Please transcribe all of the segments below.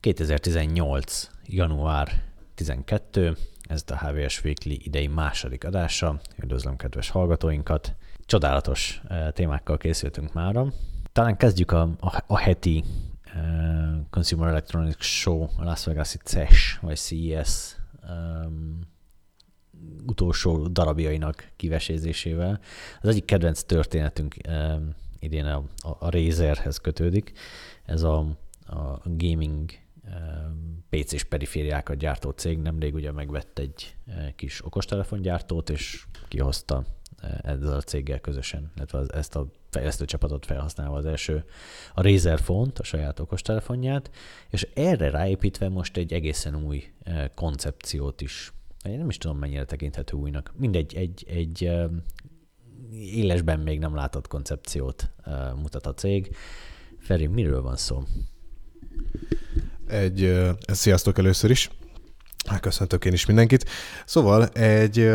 2018. január 12. Ez a HVS Weekly idei második adása. Üdvözlöm kedves hallgatóinkat. Csodálatos eh, témákkal készültünk mára. Talán kezdjük a, a, a heti uh, Consumer Electronics Show, a Las Vegas-i CES, vagy CES um, utolsó darabjainak kivesézésével. Az egyik kedvenc történetünk um, idén a, a, a Razerhez kötődik. Ez a, a gaming PC-s perifériákat gyártó cég nemrég ugye megvett egy kis okostelefongyártót, és kihozta ezzel a céggel közösen, illetve ezt a fejlesztő csapatot felhasználva az első a Razer Phone-t, a saját okostelefonját, és erre ráépítve most egy egészen új koncepciót is, én nem is tudom mennyire tekinthető újnak, mindegy, egy, egy élesben még nem látott koncepciót mutat a cég. Feri, miről van szó? Egy, sziasztok először is, köszöntök én is mindenkit. Szóval egy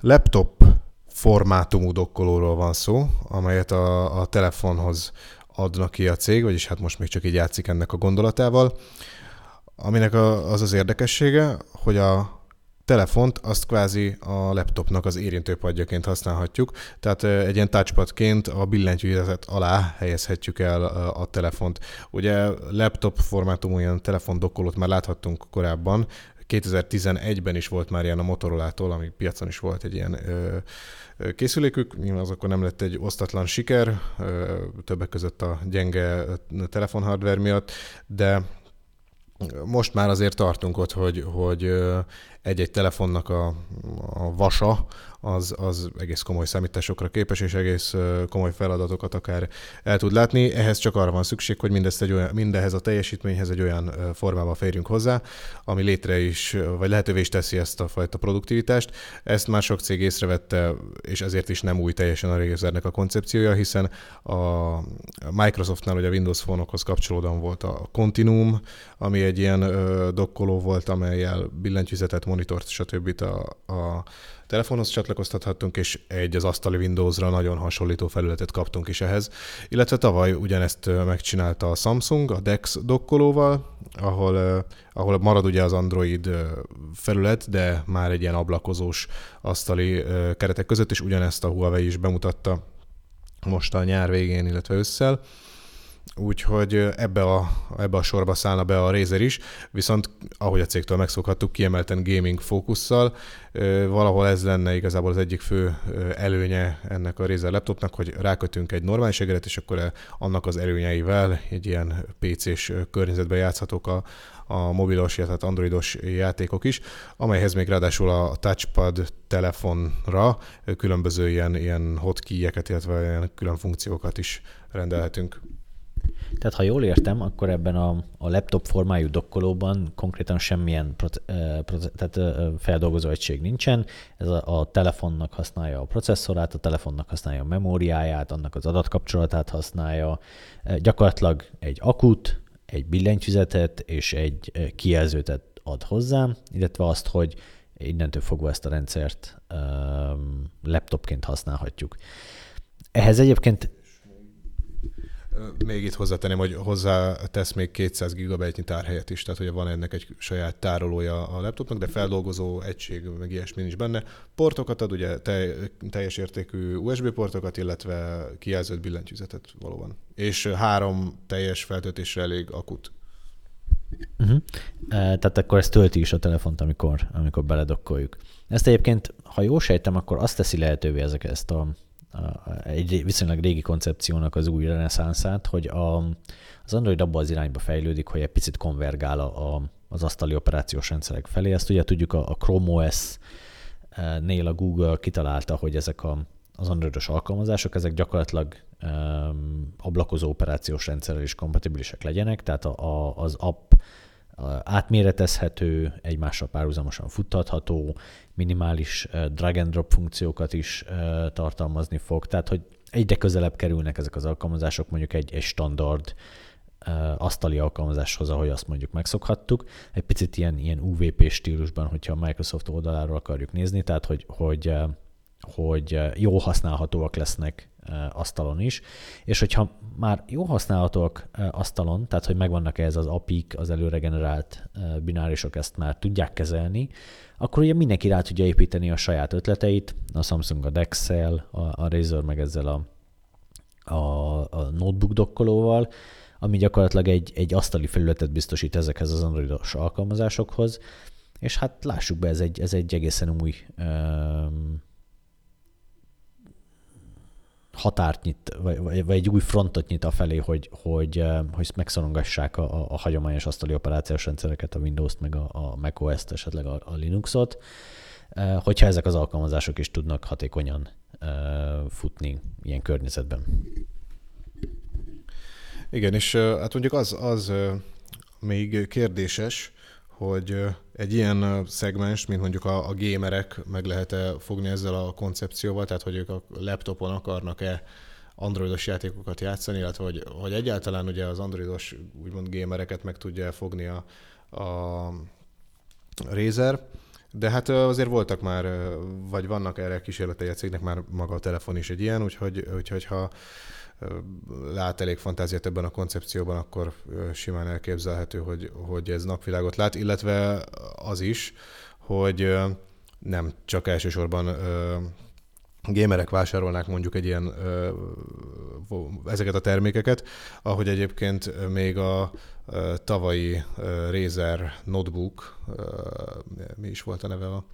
laptop formátumú dokkolóról van szó, amelyet a, a telefonhoz adnak ki a cég, vagyis hát most még csak így játszik ennek a gondolatával, aminek a, az az érdekessége, hogy a telefont azt kvázi a laptopnak az érintőpadjaként használhatjuk, tehát egy ilyen touchpadként a billentyűzetet alá helyezhetjük el a telefont. Ugye laptop formátumú ilyen telefondokkolót már láthattunk korábban, 2011-ben is volt már ilyen a Motorola-tól, ami piacon is volt egy ilyen ö, készülékük, nyilván az akkor nem lett egy osztatlan siker, ö, többek között a gyenge telefonhardware miatt, de most már azért tartunk ott, hogy, hogy egy-egy telefonnak a, a vasa az, az egész komoly számításokra képes, és egész komoly feladatokat akár el tud látni. Ehhez csak arra van szükség, hogy mindezt egy olyan, mindehez a teljesítményhez egy olyan formában férjünk hozzá, ami létre is, vagy lehetővé is teszi ezt a fajta produktivitást. Ezt már sok cég észrevette, és ezért is nem új teljesen a Razernek a koncepciója, hiszen a Microsoftnál, vagy a Windows Phone-okhoz kapcsolódóan volt a Continuum, ami egy ilyen dokkoló volt, amelyel billentyűzetet, monitort, stb. a, a telefonhoz csatlakoztathattunk, és egy az asztali Windowsra nagyon hasonlító felületet kaptunk is ehhez. Illetve tavaly ugyanezt megcsinálta a Samsung a DeX dokkolóval, ahol, ahol marad ugye az Android felület, de már egy ilyen ablakozós asztali keretek között, és ugyanezt a Huawei is bemutatta most a nyár végén, illetve ősszel úgyhogy ebbe a, ebbe a sorba szállna be a Razer is, viszont ahogy a cégtől megszokhattuk, kiemelten gaming fókusszal, valahol ez lenne igazából az egyik fő előnye ennek a Razer laptopnak, hogy rákötünk egy normális egeret, és akkor annak az előnyeivel egy ilyen PC-s környezetben játszhatók a, a mobilos, tehát androidos játékok is, amelyhez még ráadásul a touchpad telefonra különböző ilyen, ilyen hotkey-eket, illetve ilyen külön funkciókat is rendelhetünk. Tehát ha jól értem, akkor ebben a, a laptop formájú dokkolóban konkrétan semmilyen tehát feldolgozó egység nincsen. Ez a, a telefonnak használja a processzorát, a telefonnak használja a memóriáját, annak az adatkapcsolatát használja. Gyakorlatilag egy akut, egy billentyűzetet és egy kijelzőt ad hozzá, illetve azt, hogy innentől fogva ezt a rendszert laptopként használhatjuk. Ehhez egyébként még itt hozzátenném, hogy hozzá tesz még 200 GB tárhelyet is, tehát hogy van ennek egy saját tárolója a laptopnak, de feldolgozó egység, meg ilyesmi is benne. Portokat ad, ugye teljes értékű USB portokat, illetve kijelzőt billentyűzetet valóban. És három teljes feltöltésre elég akut. Uh-huh. Tehát akkor ezt tölti is a telefont, amikor, amikor beledokkoljuk. Ezt egyébként, ha jól sejtem, akkor azt teszi lehetővé ezek ezt a egy viszonylag régi koncepciónak az új reneszánszát, hogy a, az Android abban az irányba fejlődik, hogy egy picit konvergál a, a, az asztali operációs rendszerek felé. Ezt ugye tudjuk a, a Chrome OS-nél a Google kitalálta, hogy ezek a, az androidos alkalmazások, ezek gyakorlatilag um, ablakozó operációs rendszerrel is kompatibilisek legyenek, tehát a, a, az app átméretezhető, egymással párhuzamosan futtatható, minimális drag and drop funkciókat is tartalmazni fog, tehát hogy egyre közelebb kerülnek ezek az alkalmazások mondjuk egy, egy standard asztali alkalmazáshoz, ahogy azt mondjuk megszokhattuk. Egy picit ilyen, ilyen UVP stílusban, hogyha a Microsoft oldaláról akarjuk nézni, tehát hogy, hogy, hogy jó használhatóak lesznek asztalon is, és hogyha már jó használatok asztalon, tehát hogy megvannak ez az APIK, az előregenerált binárisok ezt már tudják kezelni, akkor ugye mindenki rá tudja építeni a saját ötleteit, a Samsung a dex a, a Razer meg ezzel a, a, a notebook dokkolóval, ami gyakorlatilag egy, egy asztali felületet biztosít ezekhez az androidos alkalmazásokhoz, és hát lássuk be, ez egy, ez egy egészen új um, határt nyit, vagy, vagy egy új frontot nyit a felé, hogy, hogy, hogy megszorongassák a, a hagyományos asztali operációs rendszereket, a Windows-t, meg a, a macOS-t, esetleg a, a Linux-ot, hogyha ezek az alkalmazások is tudnak hatékonyan futni ilyen környezetben. Igen, és hát mondjuk az, az még kérdéses, hogy egy ilyen szegmens, mint mondjuk a, a gamerek meg lehet-e fogni ezzel a koncepcióval, tehát hogy ők a laptopon akarnak-e androidos játékokat játszani, illetve hogy, hogy egyáltalán ugye az androidos úgymond gamereket meg tudja fogni a, a Razer, de hát azért voltak már, vagy vannak erre kísérletei a cégnek, már maga a telefon is egy ilyen, úgyhogy, úgyhogy ha lát elég fantáziát ebben a koncepcióban, akkor simán elképzelhető, hogy, hogy ez napvilágot lát, illetve az is, hogy nem csak elsősorban gémerek vásárolnák mondjuk egy ilyen ezeket a termékeket, ahogy egyébként még a tavalyi Razer Notebook, mi is volt a neve a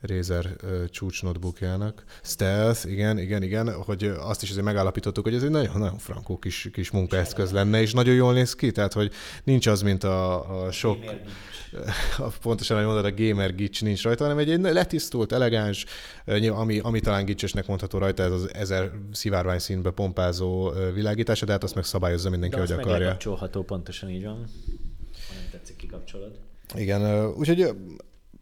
Razer csúcs notebookjának. Stealth, igen, igen, igen, hogy azt is azért megállapítottuk, hogy ez egy nagyon, nagyon frankó kis, kis munkaeszköz lenne, és nagyon jól néz ki, tehát hogy nincs az, mint a, a sok, a, pontosan, ahogy mondod, a gamer gics nincs rajta, hanem egy, egy letisztult, elegáns, ami, ami talán gicsesnek mondható rajta, ez az ezer szivárvány színbe pompázó világítása, de hát azt meg szabályozza mindenki, de hogy akarja. De pontosan így van. Ha nem tetszik, kikapcsolod. Igen, úgyhogy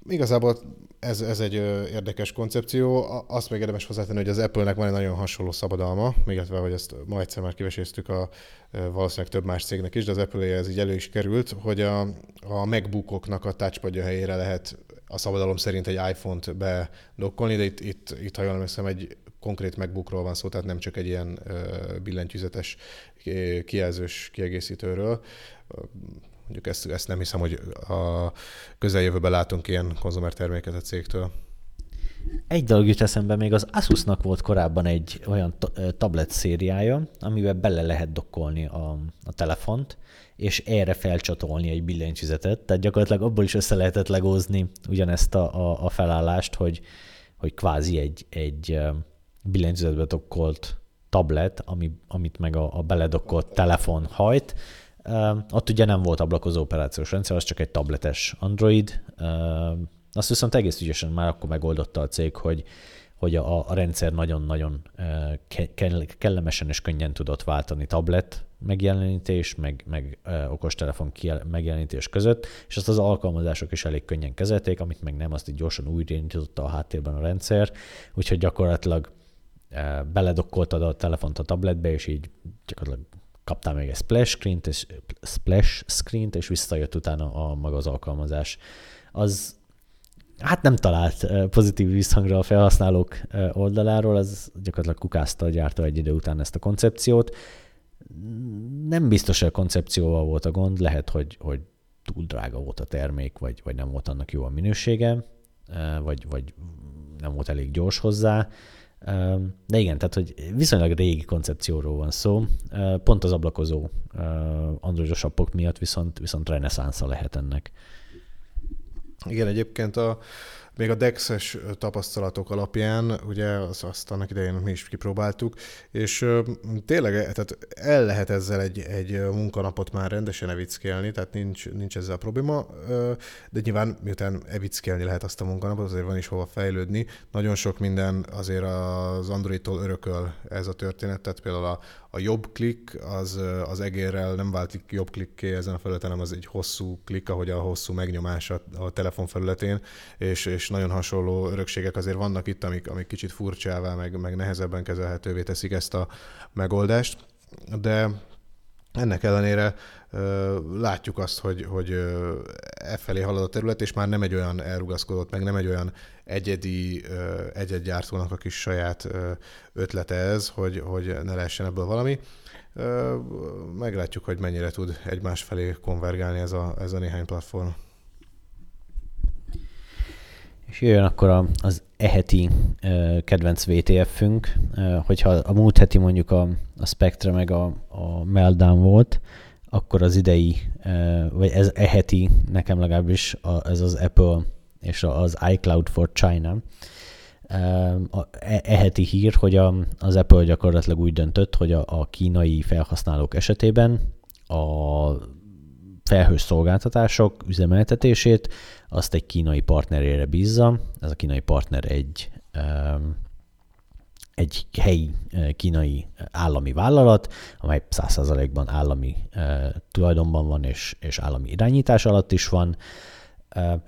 igazából ez, ez egy érdekes koncepció. Azt még érdemes hozzátenni, hogy az Apple-nek van egy nagyon hasonló szabadalma, még illetve, hogy ezt ma egyszer már kiveséztük a valószínűleg több más cégnek is, de az apple ez így elő is került, hogy a, a MacBookoknak a touchpadja helyére lehet a szabadalom szerint egy iPhone-t bedokkolni, de itt, itt, itt ha jól emlékszem, egy konkrét MacBookról van szó, tehát nem csak egy ilyen billentyűzetes kijelzős kiegészítőről Mondjuk ezt, ezt nem hiszem, hogy a közeljövőben látunk ilyen konzumerterméket a cégtől. Egy dolog jut eszembe, még az Asusnak volt korábban egy olyan tablet szériája, amiben bele lehet dokkolni a, a telefont, és erre felcsatolni egy billentyűzetet, tehát gyakorlatilag abból is össze lehetett legózni ugyanezt a, a, a felállást, hogy, hogy kvázi egy, egy billentyűzetbe dokkolt tablet, ami, amit meg a, a beledokkolt telefon hajt, ott ugye nem volt ablakozó operációs rendszer, az csak egy tabletes Android. Azt viszont egész ügyesen már akkor megoldotta a cég, hogy, hogy a, a rendszer nagyon-nagyon kellemesen és könnyen tudott váltani tablet megjelenítés, meg, meg okostelefon megjelenítés között, és azt az alkalmazások is elég könnyen kezelték, amit meg nem, azt így gyorsan újraindította a háttérben a rendszer, úgyhogy gyakorlatilag beledokkoltad a telefont a tabletbe, és így gyakorlatilag kaptál még egy splash screen-t, és, splash screen-t, és visszajött utána a maga az alkalmazás. Az hát nem talált pozitív visszhangra a felhasználók oldaláról, az gyakorlatilag kukázta a gyártó egy idő után ezt a koncepciót. Nem biztos, hogy a koncepcióval volt a gond, lehet, hogy, hogy túl drága volt a termék, vagy, vagy nem volt annak jó a minősége, vagy, vagy nem volt elég gyors hozzá. De igen, tehát hogy viszonylag régi koncepcióról van szó. Pont az ablakozó androidos appok miatt viszont, viszont reneszánsza lehet ennek. Igen, egyébként a, még a DEX-es tapasztalatok alapján, ugye azt, azt annak idején mi is kipróbáltuk, és tényleg tehát el lehet ezzel egy, egy munkanapot már rendesen evickélni, tehát nincs, nincs ezzel probléma, de nyilván miután evickélni lehet azt a munkanapot, azért van is hova fejlődni. Nagyon sok minden azért az Android-tól örököl ez a történet, tehát például a, a jobb klik az, az egérrel nem váltik jobb klikké ezen a felületen, hanem az egy hosszú klik, ahogy a hosszú megnyomás a, a telefon felületén, és, és nagyon hasonló örökségek azért vannak itt, amik, amik kicsit furcsává, meg, meg nehezebben kezelhetővé teszik ezt a megoldást, de ennek ellenére látjuk azt, hogy, hogy e felé halad a terület, és már nem egy olyan elrugaszkodott, meg nem egy olyan egyedi, egy-egy gyártónak a kis saját ötlete ez, hogy, hogy ne lehessen ebből valami. Meglátjuk, hogy mennyire tud egymás felé konvergálni ez a, ez a néhány platform. És jöjjön akkor az eheti kedvenc VTF-ünk, hogyha a múlt heti mondjuk a, a Spectre meg a, a Meltdown volt, akkor az idei, vagy ez eheti, nekem legalábbis, ez az Apple és az iCloud for China, eheti hír, hogy a, az Apple gyakorlatilag úgy döntött, hogy a, a kínai felhasználók esetében a felhős szolgáltatások üzemeltetését azt egy kínai partnerére bízza. Ez a kínai partner egy egy helyi kínai állami vállalat, amely 100%-ban állami tulajdonban van és, és állami irányítás alatt is van,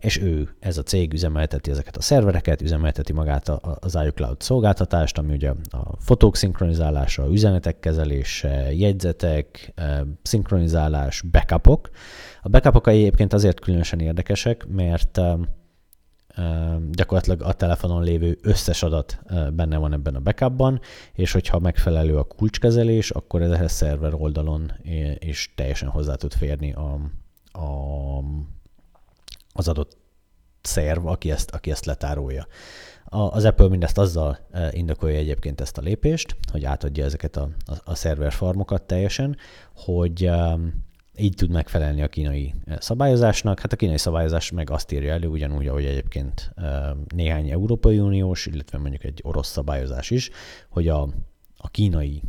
és ő, ez a cég üzemelteti ezeket a szervereket, üzemelteti magát az iCloud szolgáltatást, ami ugye a fotók szinkronizálása, üzenetek kezelése, jegyzetek, szinkronizálás, backupok. A backupok egyébként azért különösen érdekesek, mert gyakorlatilag a telefonon lévő összes adat benne van ebben a backupban, és hogyha megfelelő a kulcskezelés, akkor ez a szerver oldalon is teljesen hozzá tud férni a, a, az adott szerv, aki ezt, aki ezt letárolja. A, az Apple mindezt azzal indokolja egyébként ezt a lépést, hogy átadja ezeket a, a, a szerver farmokat teljesen, hogy így tud megfelelni a kínai eh, szabályozásnak. Hát a kínai szabályozás meg azt írja elő, ugyanúgy, ahogy egyébként eh, néhány Európai Uniós, illetve mondjuk egy orosz szabályozás is, hogy a, a kínai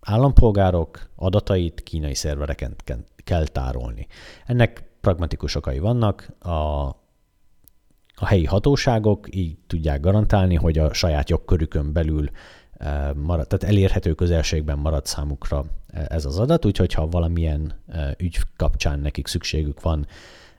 állampolgárok adatait kínai szervereken kell tárolni. Ennek pragmatikus okai vannak, a, a helyi hatóságok így tudják garantálni, hogy a saját jogkörükön belül marad, tehát elérhető közelségben marad számukra ez az adat, úgyhogy ha valamilyen ügy kapcsán nekik szükségük van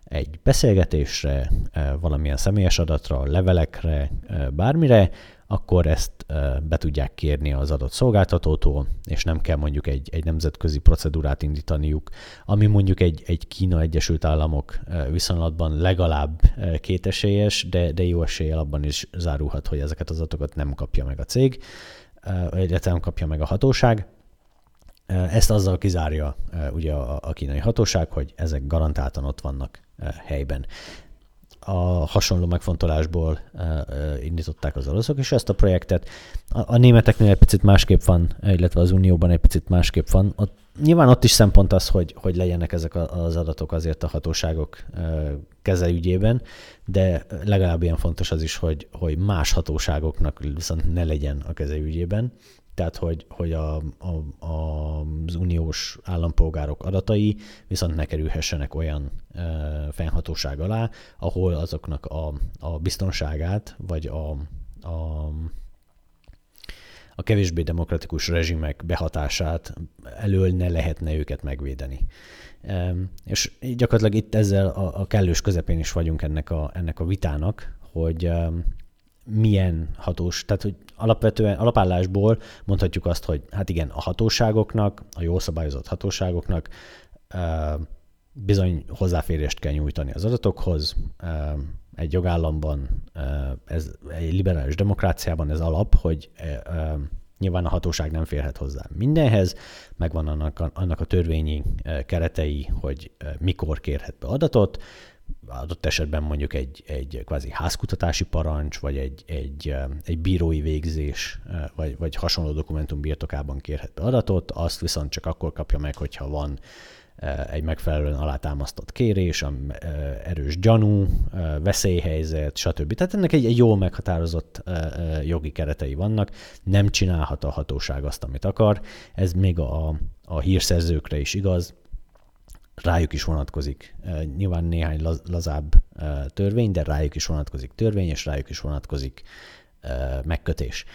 egy beszélgetésre, valamilyen személyes adatra, levelekre, bármire, akkor ezt be tudják kérni az adott szolgáltatótól, és nem kell mondjuk egy, egy nemzetközi procedúrát indítaniuk, ami mondjuk egy, egy Kína Egyesült Államok viszonylatban legalább kétesélyes, de, de jó eséllyel abban is zárulhat, hogy ezeket az adatokat nem kapja meg a cég illetve nem kapja meg a hatóság. Ezt azzal kizárja ugye a, kínai hatóság, hogy ezek garantáltan ott vannak helyben. A hasonló megfontolásból indították az oroszok is ezt a projektet. A, németeknél egy picit másképp van, illetve az Unióban egy picit másképp van. Ott, nyilván ott is szempont az, hogy, hogy legyenek ezek az adatok azért a hatóságok kezelügyében, de legalább ilyen fontos az is, hogy, hogy más hatóságoknak viszont ne legyen a kezelügyében. Tehát, hogy, hogy a, a, a, az uniós állampolgárok adatai viszont ne kerülhessenek olyan e, fennhatóság alá, ahol azoknak a, a biztonságát, vagy a, a, a kevésbé demokratikus rezsimek behatását elől ne lehetne őket megvédeni. És gyakorlatilag itt ezzel a, kellős közepén is vagyunk ennek a, ennek a vitának, hogy milyen hatós, tehát hogy alapvetően alapállásból mondhatjuk azt, hogy hát igen, a hatóságoknak, a jó szabályozott hatóságoknak bizony hozzáférést kell nyújtani az adatokhoz. Egy jogállamban, ez egy liberális demokráciában ez alap, hogy Nyilván a hatóság nem férhet hozzá mindenhez, megvan annak a, annak a törvényi keretei, hogy mikor kérhet be adatot, adott esetben mondjuk egy, egy kvázi házkutatási parancs, vagy egy, egy, egy bírói végzés, vagy, vagy hasonló dokumentum birtokában kérhet be adatot, azt viszont csak akkor kapja meg, hogyha van egy megfelelően alátámasztott kérés, erős gyanú, veszélyhelyzet, stb. Tehát ennek egy, egy jól meghatározott jogi keretei vannak, nem csinálhat a hatóság azt, amit akar. Ez még a, a hírszerzőkre is igaz, rájuk is vonatkozik. Nyilván néhány lazább törvény, de rájuk is vonatkozik törvény, és rájuk is vonatkozik megkötés.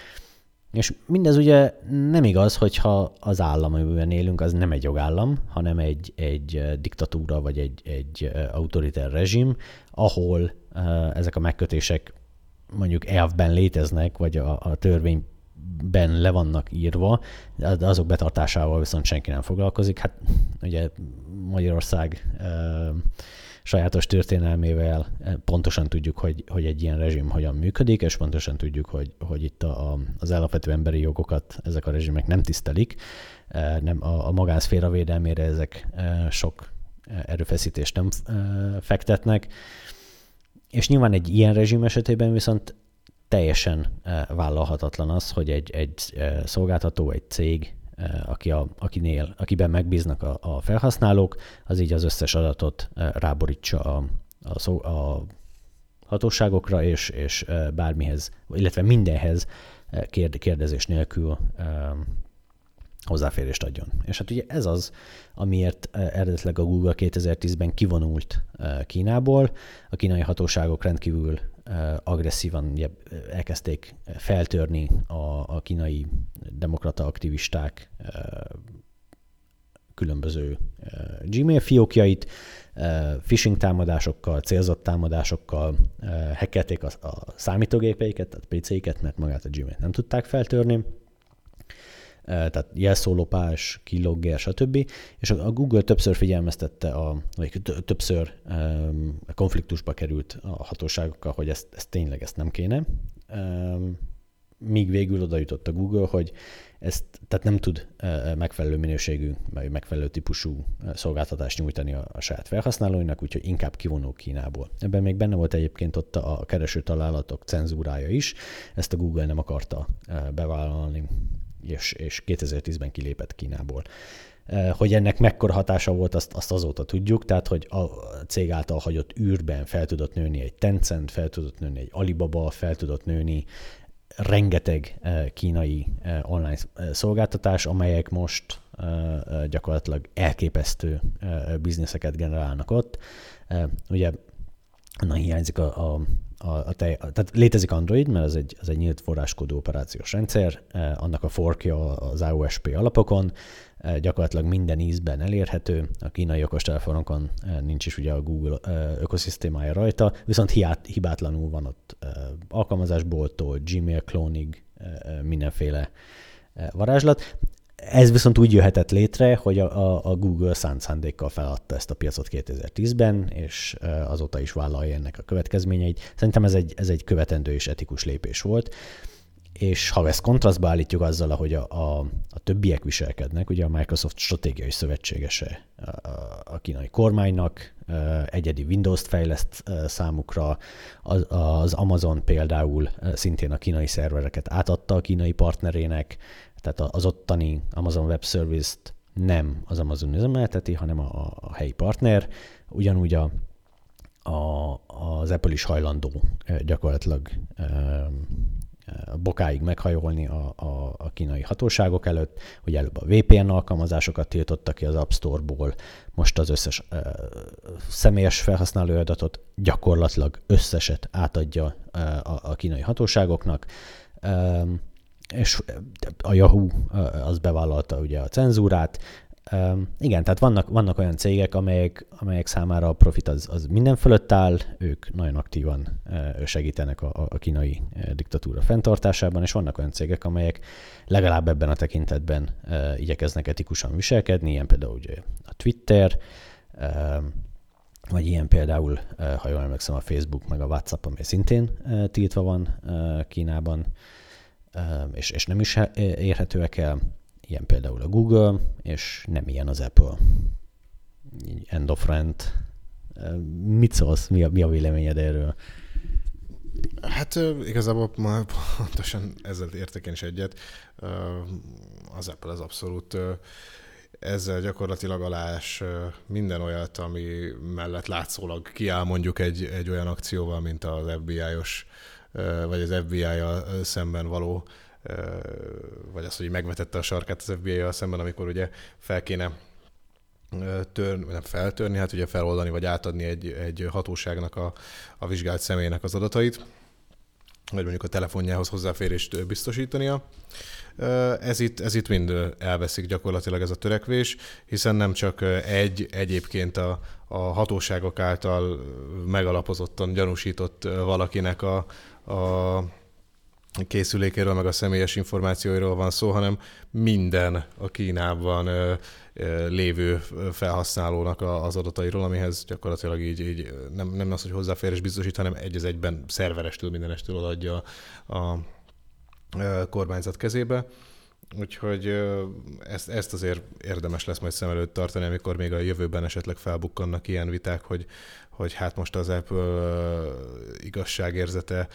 És mindez ugye nem igaz, hogyha az állam, amiben élünk, az nem egy jogállam, hanem egy, egy diktatúra vagy egy, egy autoritár rezsim, ahol ezek a megkötések mondjuk elvben léteznek, vagy a, a törvény ben le vannak írva, de azok betartásával viszont senki nem foglalkozik. Hát ugye Magyarország sajátos történelmével pontosan tudjuk, hogy, hogy egy ilyen rezsim hogyan működik, és pontosan tudjuk, hogy, hogy itt a, az alapvető emberi jogokat ezek a rezsimek nem tisztelik. Nem, a, a magánszféra védelmére ezek sok erőfeszítést nem fektetnek. És nyilván egy ilyen rezsim esetében viszont teljesen vállalhatatlan az, hogy egy, egy szolgáltató, egy cég, aki a, akinél, akiben megbíznak a, a felhasználók, az így az összes adatot ráborítsa a, a, szó, a hatóságokra, és, és bármihez, illetve mindenhez kérdezés nélkül hozzáférést adjon. És hát ugye ez az, amiért eredetileg a Google 2010-ben kivonult Kínából. A kínai hatóságok rendkívül agresszívan ugye, elkezdték feltörni a, a kínai demokrata aktivisták különböző Gmail fiókjait, phishing támadásokkal, célzott támadásokkal hackelték a, a számítógépeiket, tehát PC-ket, mert magát a Gmail nem tudták feltörni, tehát jelszólopás, kilogger, stb. És a Google többször figyelmeztette, a, vagy többször konfliktusba került a hatóságokkal, hogy ezt, ezt tényleg ezt nem kéne. Míg végül oda jutott a Google, hogy ezt tehát nem tud megfelelő minőségű, vagy megfelelő típusú szolgáltatást nyújtani a, a saját felhasználóinak, úgyhogy inkább kivonul Kínából. Ebben még benne volt egyébként ott a kereső találatok cenzúrája is, ezt a Google nem akarta bevállalni és, és 2010-ben kilépett Kínából. Eh, hogy ennek mekkora hatása volt, azt, azt azóta tudjuk, tehát hogy a cég által hagyott űrben fel tudott nőni egy Tencent, fel tudott nőni egy Alibaba, fel tudott nőni rengeteg eh, kínai eh, online szolgáltatás, amelyek most gyakorlatilag elképesztő bizniszeket generálnak ott. Ugye onnan hiányzik a, a a, a tej, tehát létezik Android, mert ez egy, ez egy nyílt forráskodó operációs rendszer, eh, annak a forkja az AOSP alapokon, eh, gyakorlatilag minden ízben elérhető, a kínai okostelefonokon eh, nincs is ugye a Google ökoszisztémája rajta, viszont hiát, hibátlanul van ott alkalmazásboltól, Gmail klónig, mindenféle varázslat. Ez viszont úgy jöhetett létre, hogy a, a, Google szánt szándékkal feladta ezt a piacot 2010-ben, és azóta is vállalja ennek a következményeit. Szerintem ez egy, ez egy követendő és etikus lépés volt. És ha ezt kontrasztba állítjuk azzal, ahogy a, a, a többiek viselkednek, ugye a Microsoft stratégiai szövetségese a, a kínai kormánynak, egyedi Windows-t fejleszt számukra, az, az Amazon például szintén a kínai szervereket átadta a kínai partnerének, tehát az ottani Amazon Web Service-t nem az Amazon üzemelteti, hanem a, a helyi partner. Ugyanúgy a, a, az Apple is hajlandó gyakorlatilag bokáig meghajolni a, a, a kínai hatóságok előtt, hogy előbb a VPN alkalmazásokat tiltottak ki az App Store-ból, most az összes e, személyes felhasználói adatot gyakorlatilag összeset átadja e, a, a kínai hatóságoknak. E, és a Yahoo az bevállalta ugye a cenzúrát. Igen, tehát vannak, vannak olyan cégek, amelyek, amelyek számára a profit az, az minden fölött áll, ők nagyon aktívan segítenek a, a kínai diktatúra fenntartásában, és vannak olyan cégek, amelyek legalább ebben a tekintetben igyekeznek etikusan viselkedni, ilyen például ugye a Twitter, vagy ilyen például, ha jól emlékszem, a Facebook meg a WhatsApp, amely szintén tiltva van Kínában, és, és nem is érhetőek el, ilyen például a Google, és nem ilyen az Apple. End of rent. Mit szólsz? Mi a, mi a véleményed erről? Hát igazából már pontosan ezzel értek én is egyet. Az Apple az abszolút ezzel gyakorlatilag alás minden olyat, ami mellett látszólag kiáll mondjuk egy, egy olyan akcióval, mint az FBI-os vagy az FBI-jal szemben való, vagy az, hogy megvetette a sarkát az FBI-jal szemben, amikor ugye fel kéne törni, nem feltörni, hát ugye feloldani vagy átadni egy, egy hatóságnak a, a vizsgált személynek az adatait, vagy mondjuk a telefonjához hozzáférést biztosítania. Ez itt, ez itt mind elveszik gyakorlatilag ez a törekvés, hiszen nem csak egy egyébként a, a hatóságok által megalapozottan gyanúsított valakinek a, a készülékéről, meg a személyes információiról van szó, hanem minden a Kínában lévő felhasználónak az adatairól, amihez gyakorlatilag így, így nem, nem az, hogy hozzáférés biztosít, hanem egy az egyben szerverestől, mindenestől odaadja a kormányzat kezébe. Úgyhogy ezt, ezt azért érdemes lesz majd szem előtt tartani, amikor még a jövőben esetleg felbukkannak ilyen viták, hogy, hogy hát most az Apple igazságérzete,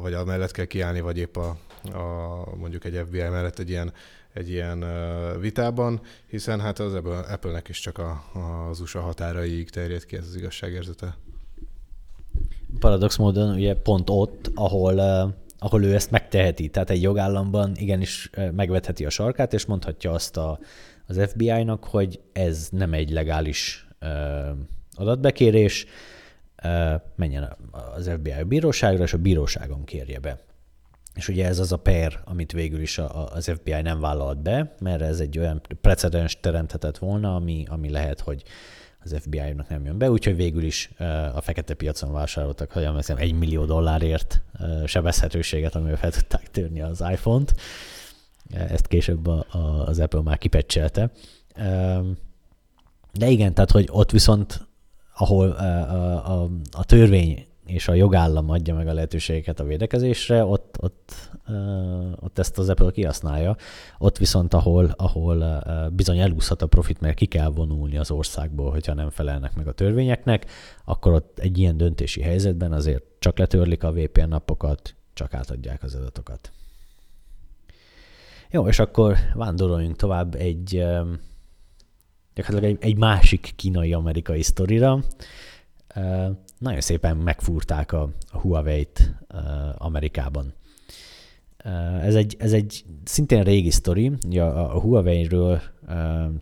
vagy a mellett kell kiállni, vagy épp a, a mondjuk egy FBI mellett egy ilyen, egy ilyen vitában, hiszen hát az Apple-nek is csak a, az USA határaig terjed ki ez az igazságérzete. Paradox módon ugye pont ott, ahol ahol ő ezt megteheti. Tehát egy jogállamban igenis megvetheti a sarkát, és mondhatja azt a, az FBI-nak, hogy ez nem egy legális adatbekérés, menjen az FBI a bíróságra, és a bíróságon kérje be. És ugye ez az a per, amit végül is az FBI nem vállalt be, mert ez egy olyan precedens teremthetett volna, ami, ami lehet, hogy az FBI-nak nem jön be, úgyhogy végül is a fekete piacon vásároltak, hogy emlékszem, egy millió dollárért sebezhetőséget, amivel fel tudták törni az iPhone-t. Ezt később az Apple már kipecselte. De igen, tehát hogy ott viszont, ahol a, a, a törvény és a jogállam adja meg a lehetőségeket a védekezésre, ott, ott, ott ezt az Apple kihasználja. Ott viszont, ahol, ahol bizony elúszhat a profit, mert ki kell vonulni az országból, hogyha nem felelnek meg a törvényeknek, akkor ott egy ilyen döntési helyzetben azért csak letörlik a VPN napokat, csak átadják az adatokat. Jó, és akkor vándoroljunk tovább egy, egy, egy másik kínai-amerikai sztorira nagyon szépen megfúrták a, a Huawei-t Amerikában. Ez egy, ez egy szintén régi sztori, a, a Huawei-ről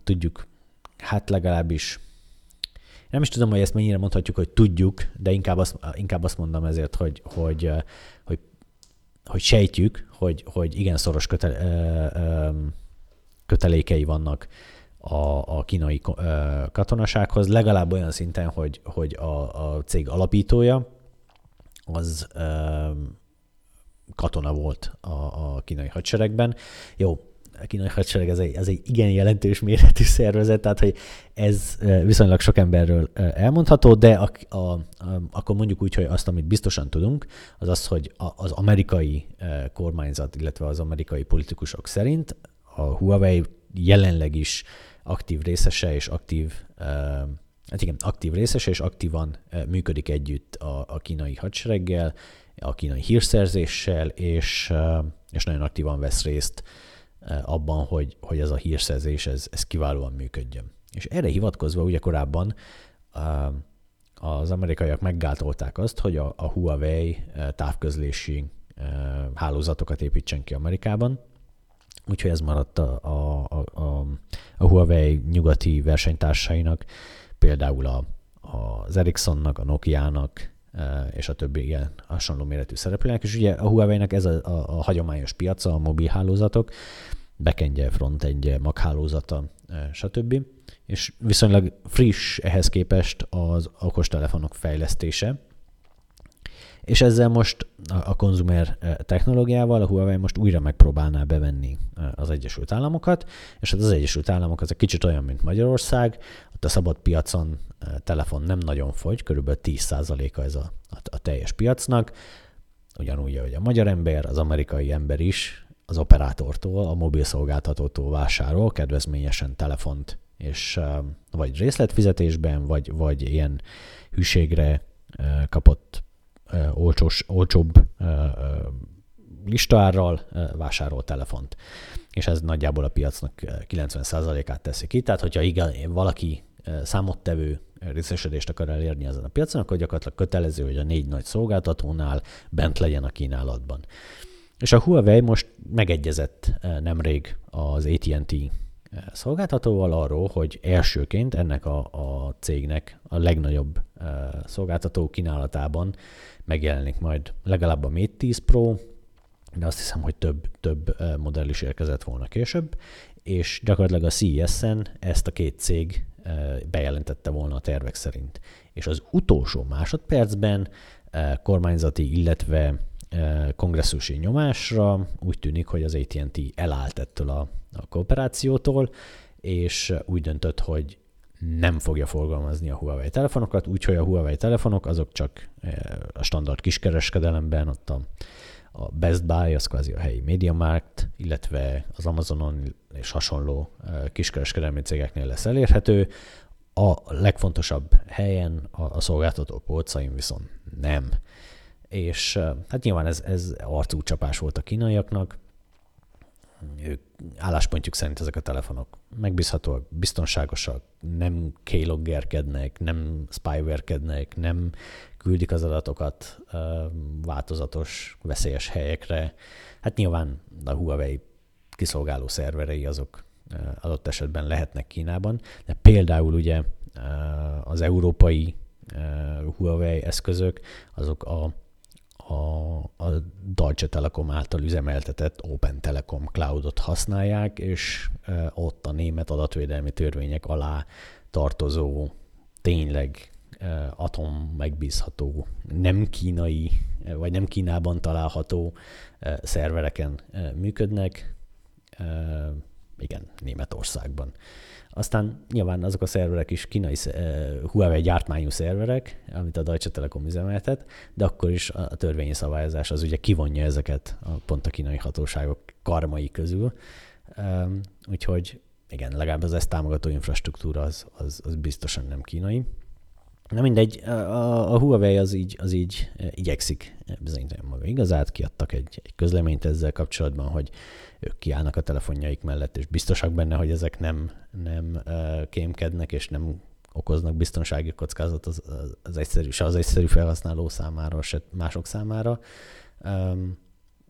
tudjuk, hát legalábbis nem is tudom, hogy ezt mennyire mondhatjuk, hogy tudjuk, de inkább azt, inkább azt mondom ezért, hogy, hogy, hogy, hogy sejtjük, hogy, hogy igen szoros köte, kötelékei vannak a, a kínai katonasághoz, legalább olyan szinten, hogy, hogy a, a cég alapítója az katona volt a, a kínai hadseregben. Jó, a kínai hadsereg ez egy, ez egy igen jelentős méretű szervezet, tehát hogy ez viszonylag sok emberről elmondható, de a, a, a, akkor mondjuk úgy, hogy azt, amit biztosan tudunk, az az, hogy a, az amerikai kormányzat, illetve az amerikai politikusok szerint a Huawei jelenleg is aktív részese és aktív, hát igen, aktív részese és aktívan működik együtt a, a kínai hadsereggel, a kínai hírszerzéssel, és, és nagyon aktívan vesz részt abban, hogy, hogy ez a hírszerzés ez, ez kiválóan működjön. És erre hivatkozva ugye korábban az amerikaiak meggátolták azt, hogy a, a Huawei távközlési hálózatokat építsen ki Amerikában, úgyhogy ez maradt a, a, a, a Huawei nyugati versenytársainak, például a, az Ericssonnak, a Nokia-nak, e, és a többi ilyen hasonló méretű szereplőnek, és ugye a Huawei-nek ez a, a, a hagyományos piaca, a mobil hálózatok, backendje, frontendje, maghálózata, e, stb. És viszonylag friss ehhez képest az okostelefonok fejlesztése, és ezzel most a konzumer e, technológiával a Huawei most újra megpróbálná bevenni e, az Egyesült Államokat, és hát az Egyesült Államok az egy kicsit olyan, mint Magyarország, ott a szabad piacon e, telefon nem nagyon fogy, körülbelül 10%-a ez a, a, a teljes piacnak, ugyanúgy, hogy a magyar ember, az amerikai ember is az operátortól, a mobil szolgáltatótól vásárol kedvezményesen telefont, és vagy részletfizetésben, vagy, vagy ilyen hűségre kapott olcsós, olcsóbb listaárral vásárol telefont. És ez nagyjából a piacnak 90%-át teszi ki. Tehát, hogyha igen, valaki számottevő részesedést akar elérni ezen a piacon, akkor gyakorlatilag kötelező, hogy a négy nagy szolgáltatónál bent legyen a kínálatban. És a Huawei most megegyezett nemrég az AT&T szolgáltatóval arról, hogy elsőként ennek a, a cégnek a legnagyobb szolgáltató kínálatában megjelenik majd legalább a Mate 10 Pro, de azt hiszem, hogy több, több modell is érkezett volna később, és gyakorlatilag a CES-en ezt a két cég bejelentette volna a tervek szerint. És az utolsó másodpercben kormányzati, illetve kongresszusi nyomásra úgy tűnik, hogy az AT&T elállt ettől a, a kooperációtól, és úgy döntött, hogy nem fogja forgalmazni a Huawei telefonokat, úgyhogy a Huawei telefonok azok csak a standard kiskereskedelemben, ott a, a Best Buy, az kvázi a helyi MediaMarkt, illetve az Amazonon és hasonló kiskereskedelmi cégeknél lesz elérhető. A legfontosabb helyen, a, a szolgáltató polcain viszont nem. És hát nyilván ez, ez arcúcsapás volt a kínaiaknak, ők álláspontjuk szerint ezek a telefonok megbízhatóak, biztonságosak, nem keyloggerkednek, nem spywarekednek, nem küldik az adatokat változatos, veszélyes helyekre. Hát nyilván a Huawei kiszolgáló szerverei azok adott esetben lehetnek Kínában, de például ugye az európai Huawei eszközök, azok a a, a Deutsche Telekom által üzemeltetett Open Telekom Cloudot használják, és ott a német adatvédelmi törvények alá tartozó, tényleg atom megbízható, nem kínai, vagy nem Kínában található szervereken működnek, igen, Németországban. Aztán nyilván azok a szerverek is kínai uh, Huawei gyártmányú szerverek, amit a Deutsche Telekom üzemeltet, de akkor is a törvényi szabályozás az ugye kivonja ezeket a pont a kínai hatóságok karmai közül. Um, úgyhogy igen, legalább az ezt támogató infrastruktúra az, az, az biztosan nem kínai. Na mindegy, a, a Huawei az így, az így igyekszik bizonyítani maga igazát, kiadtak egy, egy közleményt ezzel kapcsolatban, hogy ők kiállnak a telefonjaik mellett, és biztosak benne, hogy ezek nem, nem kémkednek, és nem okoznak biztonsági kockázat az, az egyszerű, se az egyszerű felhasználó számára, se mások számára.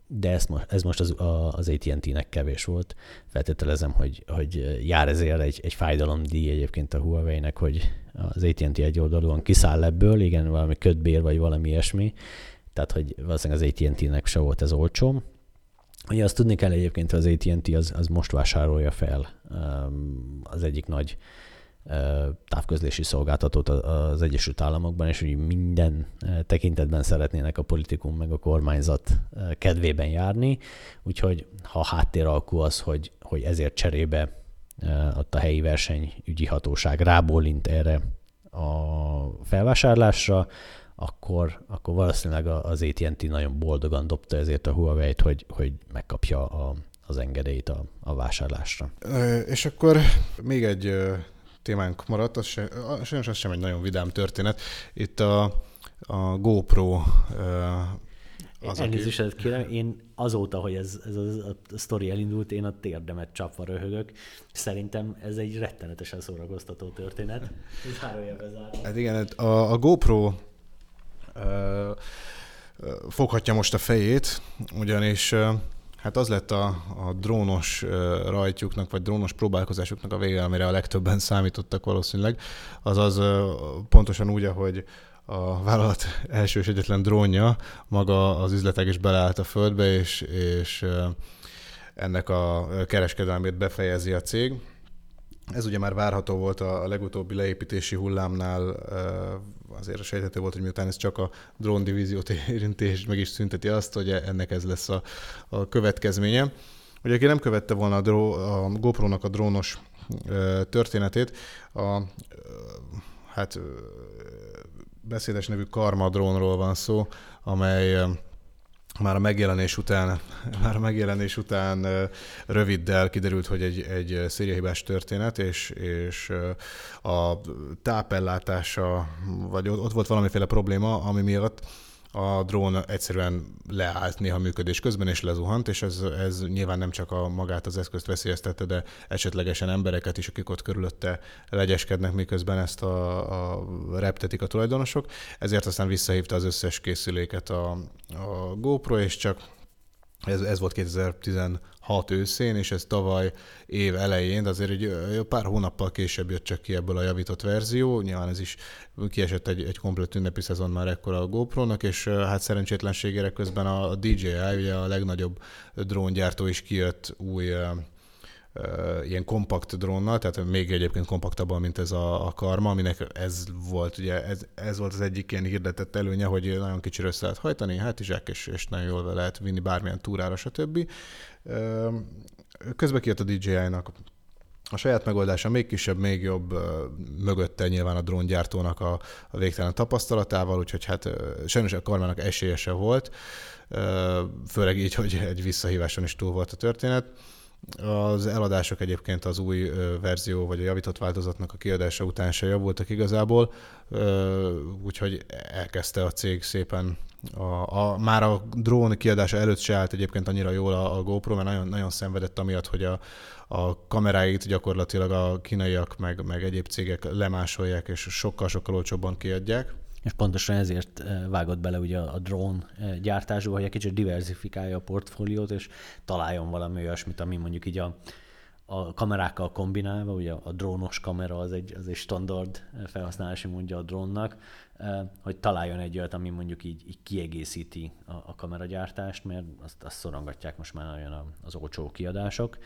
De ez most, ez most az, az AT&T-nek kevés volt. Feltételezem, hogy, hogy jár ezért egy, egy fájdalomdíj egyébként a Huawei-nek, hogy az AT&T egy oldalúan kiszáll ebből, igen, valami kötbér vagy valami ilyesmi, tehát hogy valószínűleg az AT&T-nek se volt ez olcsó, Ugye azt tudni kell egyébként, az AT&T az, az most vásárolja fel um, az egyik nagy uh, távközlési szolgáltatót az Egyesült Államokban, és hogy minden uh, tekintetben szeretnének a politikum meg a kormányzat uh, kedvében járni, úgyhogy ha háttéralkú az, hogy, hogy ezért cserébe ott a helyi versenyügyi hatóság rábólint erre a felvásárlásra, akkor, akkor valószínűleg az AT&T nagyon boldogan dobta ezért a Huawei-t, hogy, hogy megkapja a, az engedélyt a, a vásárlásra. És akkor még egy témánk maradt, az se, sajnos az sem egy nagyon vidám történet. Itt a, a GoPro az, Elnézést aki... kérem, én azóta, hogy ez, ez a, a sztori elindult, én a térdemet csapva röhögök. Szerintem ez egy rettenetesen szórakoztató történet. Ez Hát igen, a, a GoPro foghatja most a fejét, ugyanis hát az lett a, a drónos rajtjuknak, vagy drónos próbálkozásuknak a vége, amire a legtöbben számítottak valószínűleg. Azaz pontosan úgy, ahogy a vállalat első és egyetlen drónja, maga az üzletek is beleállt a földbe, és, és ennek a kereskedelmét befejezi a cég. Ez ugye már várható volt a legutóbbi leépítési hullámnál, azért sejthető volt, hogy miután ez csak a drón divíziót érinti, és meg is szünteti azt, hogy ennek ez lesz a, a következménye. Ugye aki nem követte volna a, dró, a GoPro-nak a drónos történetét, a, hát beszédes nevű Karma drónról van szó, amely már a megjelenés után, már a megjelenés után röviddel kiderült, hogy egy, egy szériahibás történet, és, és a tápellátása, vagy ott volt valamiféle probléma, ami miatt a drón egyszerűen leállt néha működés közben, és lezuhant, és ez, ez nyilván nem csak a magát az eszközt veszélyeztette, de esetlegesen embereket is, akik ott körülötte legyeskednek, miközben ezt a, a reptetik a tulajdonosok. Ezért aztán visszahívta az összes készüléket a, a GoPro, és csak ez, ez volt 2016 őszén, és ez tavaly év elején, de azért egy pár hónappal később jött csak ki ebből a javított verzió. Nyilván ez is kiesett egy, egy komplet ünnepi szezon már ekkora a GoPro-nak, és hát szerencsétlenségére közben a DJI, ugye a legnagyobb dróngyártó is kijött új ilyen kompakt drónnal, tehát még egyébként kompaktabban, mint ez a, a karma, aminek ez volt, ugye ez, ez volt az egyik ilyen hirdetett előnye, hogy nagyon kicsi össze lehet hajtani, hát is és, és nagyon jól lehet vinni bármilyen túrára, stb. Közben kijött a DJI-nak a saját megoldása még kisebb, még jobb, mögötte nyilván a dróngyártónak a, a végtelen tapasztalatával, úgyhogy hát sajnos a karmának esélyese volt, főleg így, hogy egy visszahíváson is túl volt a történet. Az eladások egyébként az új verzió, vagy a javított változatnak a kiadása után se javultak igazából, úgyhogy elkezdte a cég szépen a, a, már a drón kiadása előtt se állt egyébként annyira jól a, a GoPro, mert nagyon, nagyon szenvedett amiatt, hogy a, a kameráit gyakorlatilag a kínaiak meg, meg egyéb cégek lemásolják, és sokkal-sokkal olcsóbban kiadják. És pontosan ezért eh, vágott bele ugye a drón eh, gyártásba, hogy egy kicsit diversifikálja a portfóliót, és találjon valami olyasmit, ami mondjuk így a, a kamerákkal kombinálva, ugye a drónos kamera az egy, az egy standard eh, felhasználási módja a drónnak, hogy találjon egy olyat, ami mondjuk így, így kiegészíti a, a kameragyártást, mert azt, azt szorongatják most már nagyon az olcsó kiadások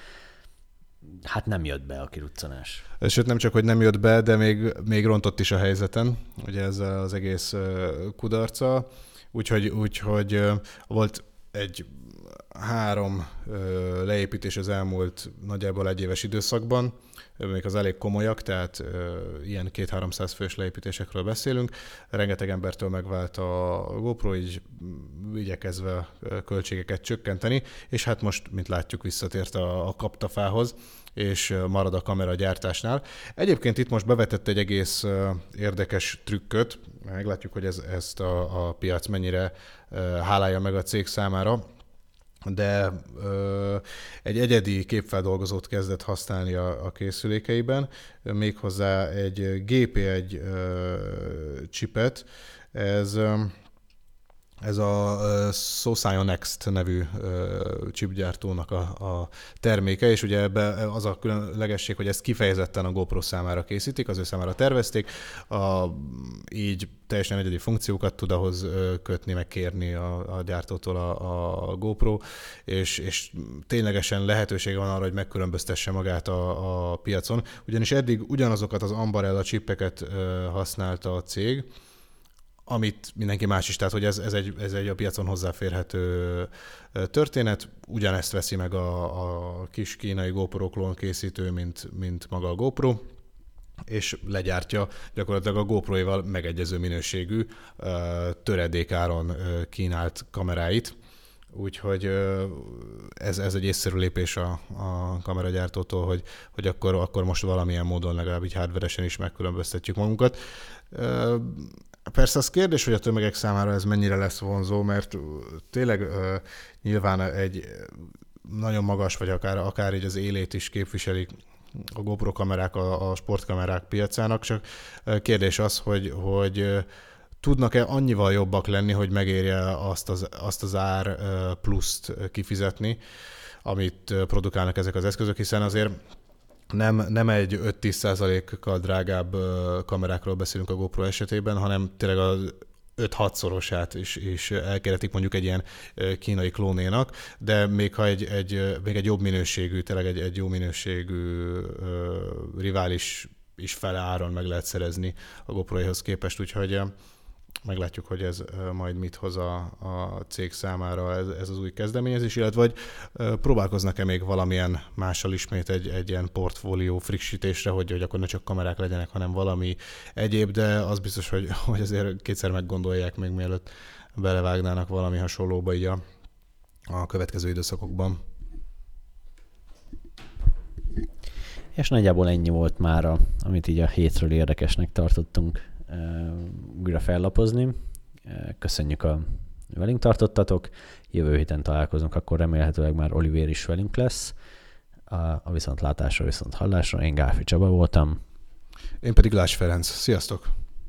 hát nem jött be a kiruccanás. Sőt, nem csak, hogy nem jött be, de még, még rontott is a helyzeten, ugye ez az egész kudarca. Úgyhogy, úgyhogy volt egy három leépítés az elmúlt nagyjából egy éves időszakban, még az elég komolyak, tehát ilyen két-háromszáz fős leépítésekről beszélünk. Rengeteg embertől megvált a GoPro, így igyekezve költségeket csökkenteni, és hát most, mint látjuk, visszatért a, a kaptafához, és marad a kamera gyártásnál. Egyébként itt most bevetett egy egész érdekes trükköt, meglátjuk, hogy ez, ezt a, a piac mennyire hálálja meg a cég számára de ö, egy egyedi képfeldolgozót kezdett használni a, a készülékeiben, méghozzá egy GP1 ö, csipet. Ez ö, ez a Sosaio Next nevű chipgyártónak a, a terméke, és ugye ebbe az a különlegesség, hogy ezt kifejezetten a GoPro számára készítik, az ő számára tervezték, a, így teljesen egyedi funkciókat tud ahhoz kötni, meg kérni a, a gyártótól a, a GoPro, és, és ténylegesen lehetősége van arra, hogy megkülönböztesse magát a, a piacon, ugyanis eddig ugyanazokat az Ambarella chipeket használta a cég, amit mindenki más is, tehát hogy ez, ez, egy, ez egy a piacon hozzáférhető történet. Ugyanezt veszi meg a, a kis kínai GoPro klón készítő, mint, mint maga a GoPro, és legyártja gyakorlatilag a GoPro-éval megegyező minőségű töredékáron kínált kameráit. Úgyhogy ez, ez egy észszerű lépés a, a kameragyártótól, hogy, hogy akkor, akkor most valamilyen módon legalább így hardveresen is megkülönböztetjük magunkat. Persze az kérdés, hogy a tömegek számára ez mennyire lesz vonzó, mert tényleg uh, nyilván egy nagyon magas, vagy akár, akár így az élét is képviselik a GoPro kamerák a, a sportkamerák piacának, csak kérdés az, hogy, hogy tudnak-e annyival jobbak lenni, hogy megérje azt az, azt az ár pluszt kifizetni, amit produkálnak ezek az eszközök, hiszen azért nem, nem egy 5-10 százalékkal drágább kamerákról beszélünk a GoPro esetében, hanem tényleg az 5-6 szorosát is, is elkeretik mondjuk egy ilyen kínai klónénak, de még ha egy, egy, még egy jobb minőségű, tényleg egy, egy jó minőségű rivális is fele áron meg lehet szerezni a GoPro-hoz képest, úgyhogy meglátjuk, hogy ez majd mit hoz a, a cég számára ez, ez az új kezdeményezés, illetve vagy próbálkoznak-e még valamilyen mással ismét egy, egy ilyen portfólió frissítésre, hogy, hogy akkor ne csak kamerák legyenek, hanem valami egyéb, de az biztos, hogy, hogy azért kétszer meggondolják még mielőtt belevágnának valami hasonlóba így a, a következő időszakokban. És nagyjából ennyi volt már, amit így a hétről érdekesnek tartottunk újra fellapozni. Köszönjük a velünk tartottatok. Jövő héten találkozunk, akkor remélhetőleg már Oliver is velünk lesz. A viszontlátásra, viszont hallásra. Én Gáfi Csaba voltam. Én pedig Lás Ferenc. Sziasztok!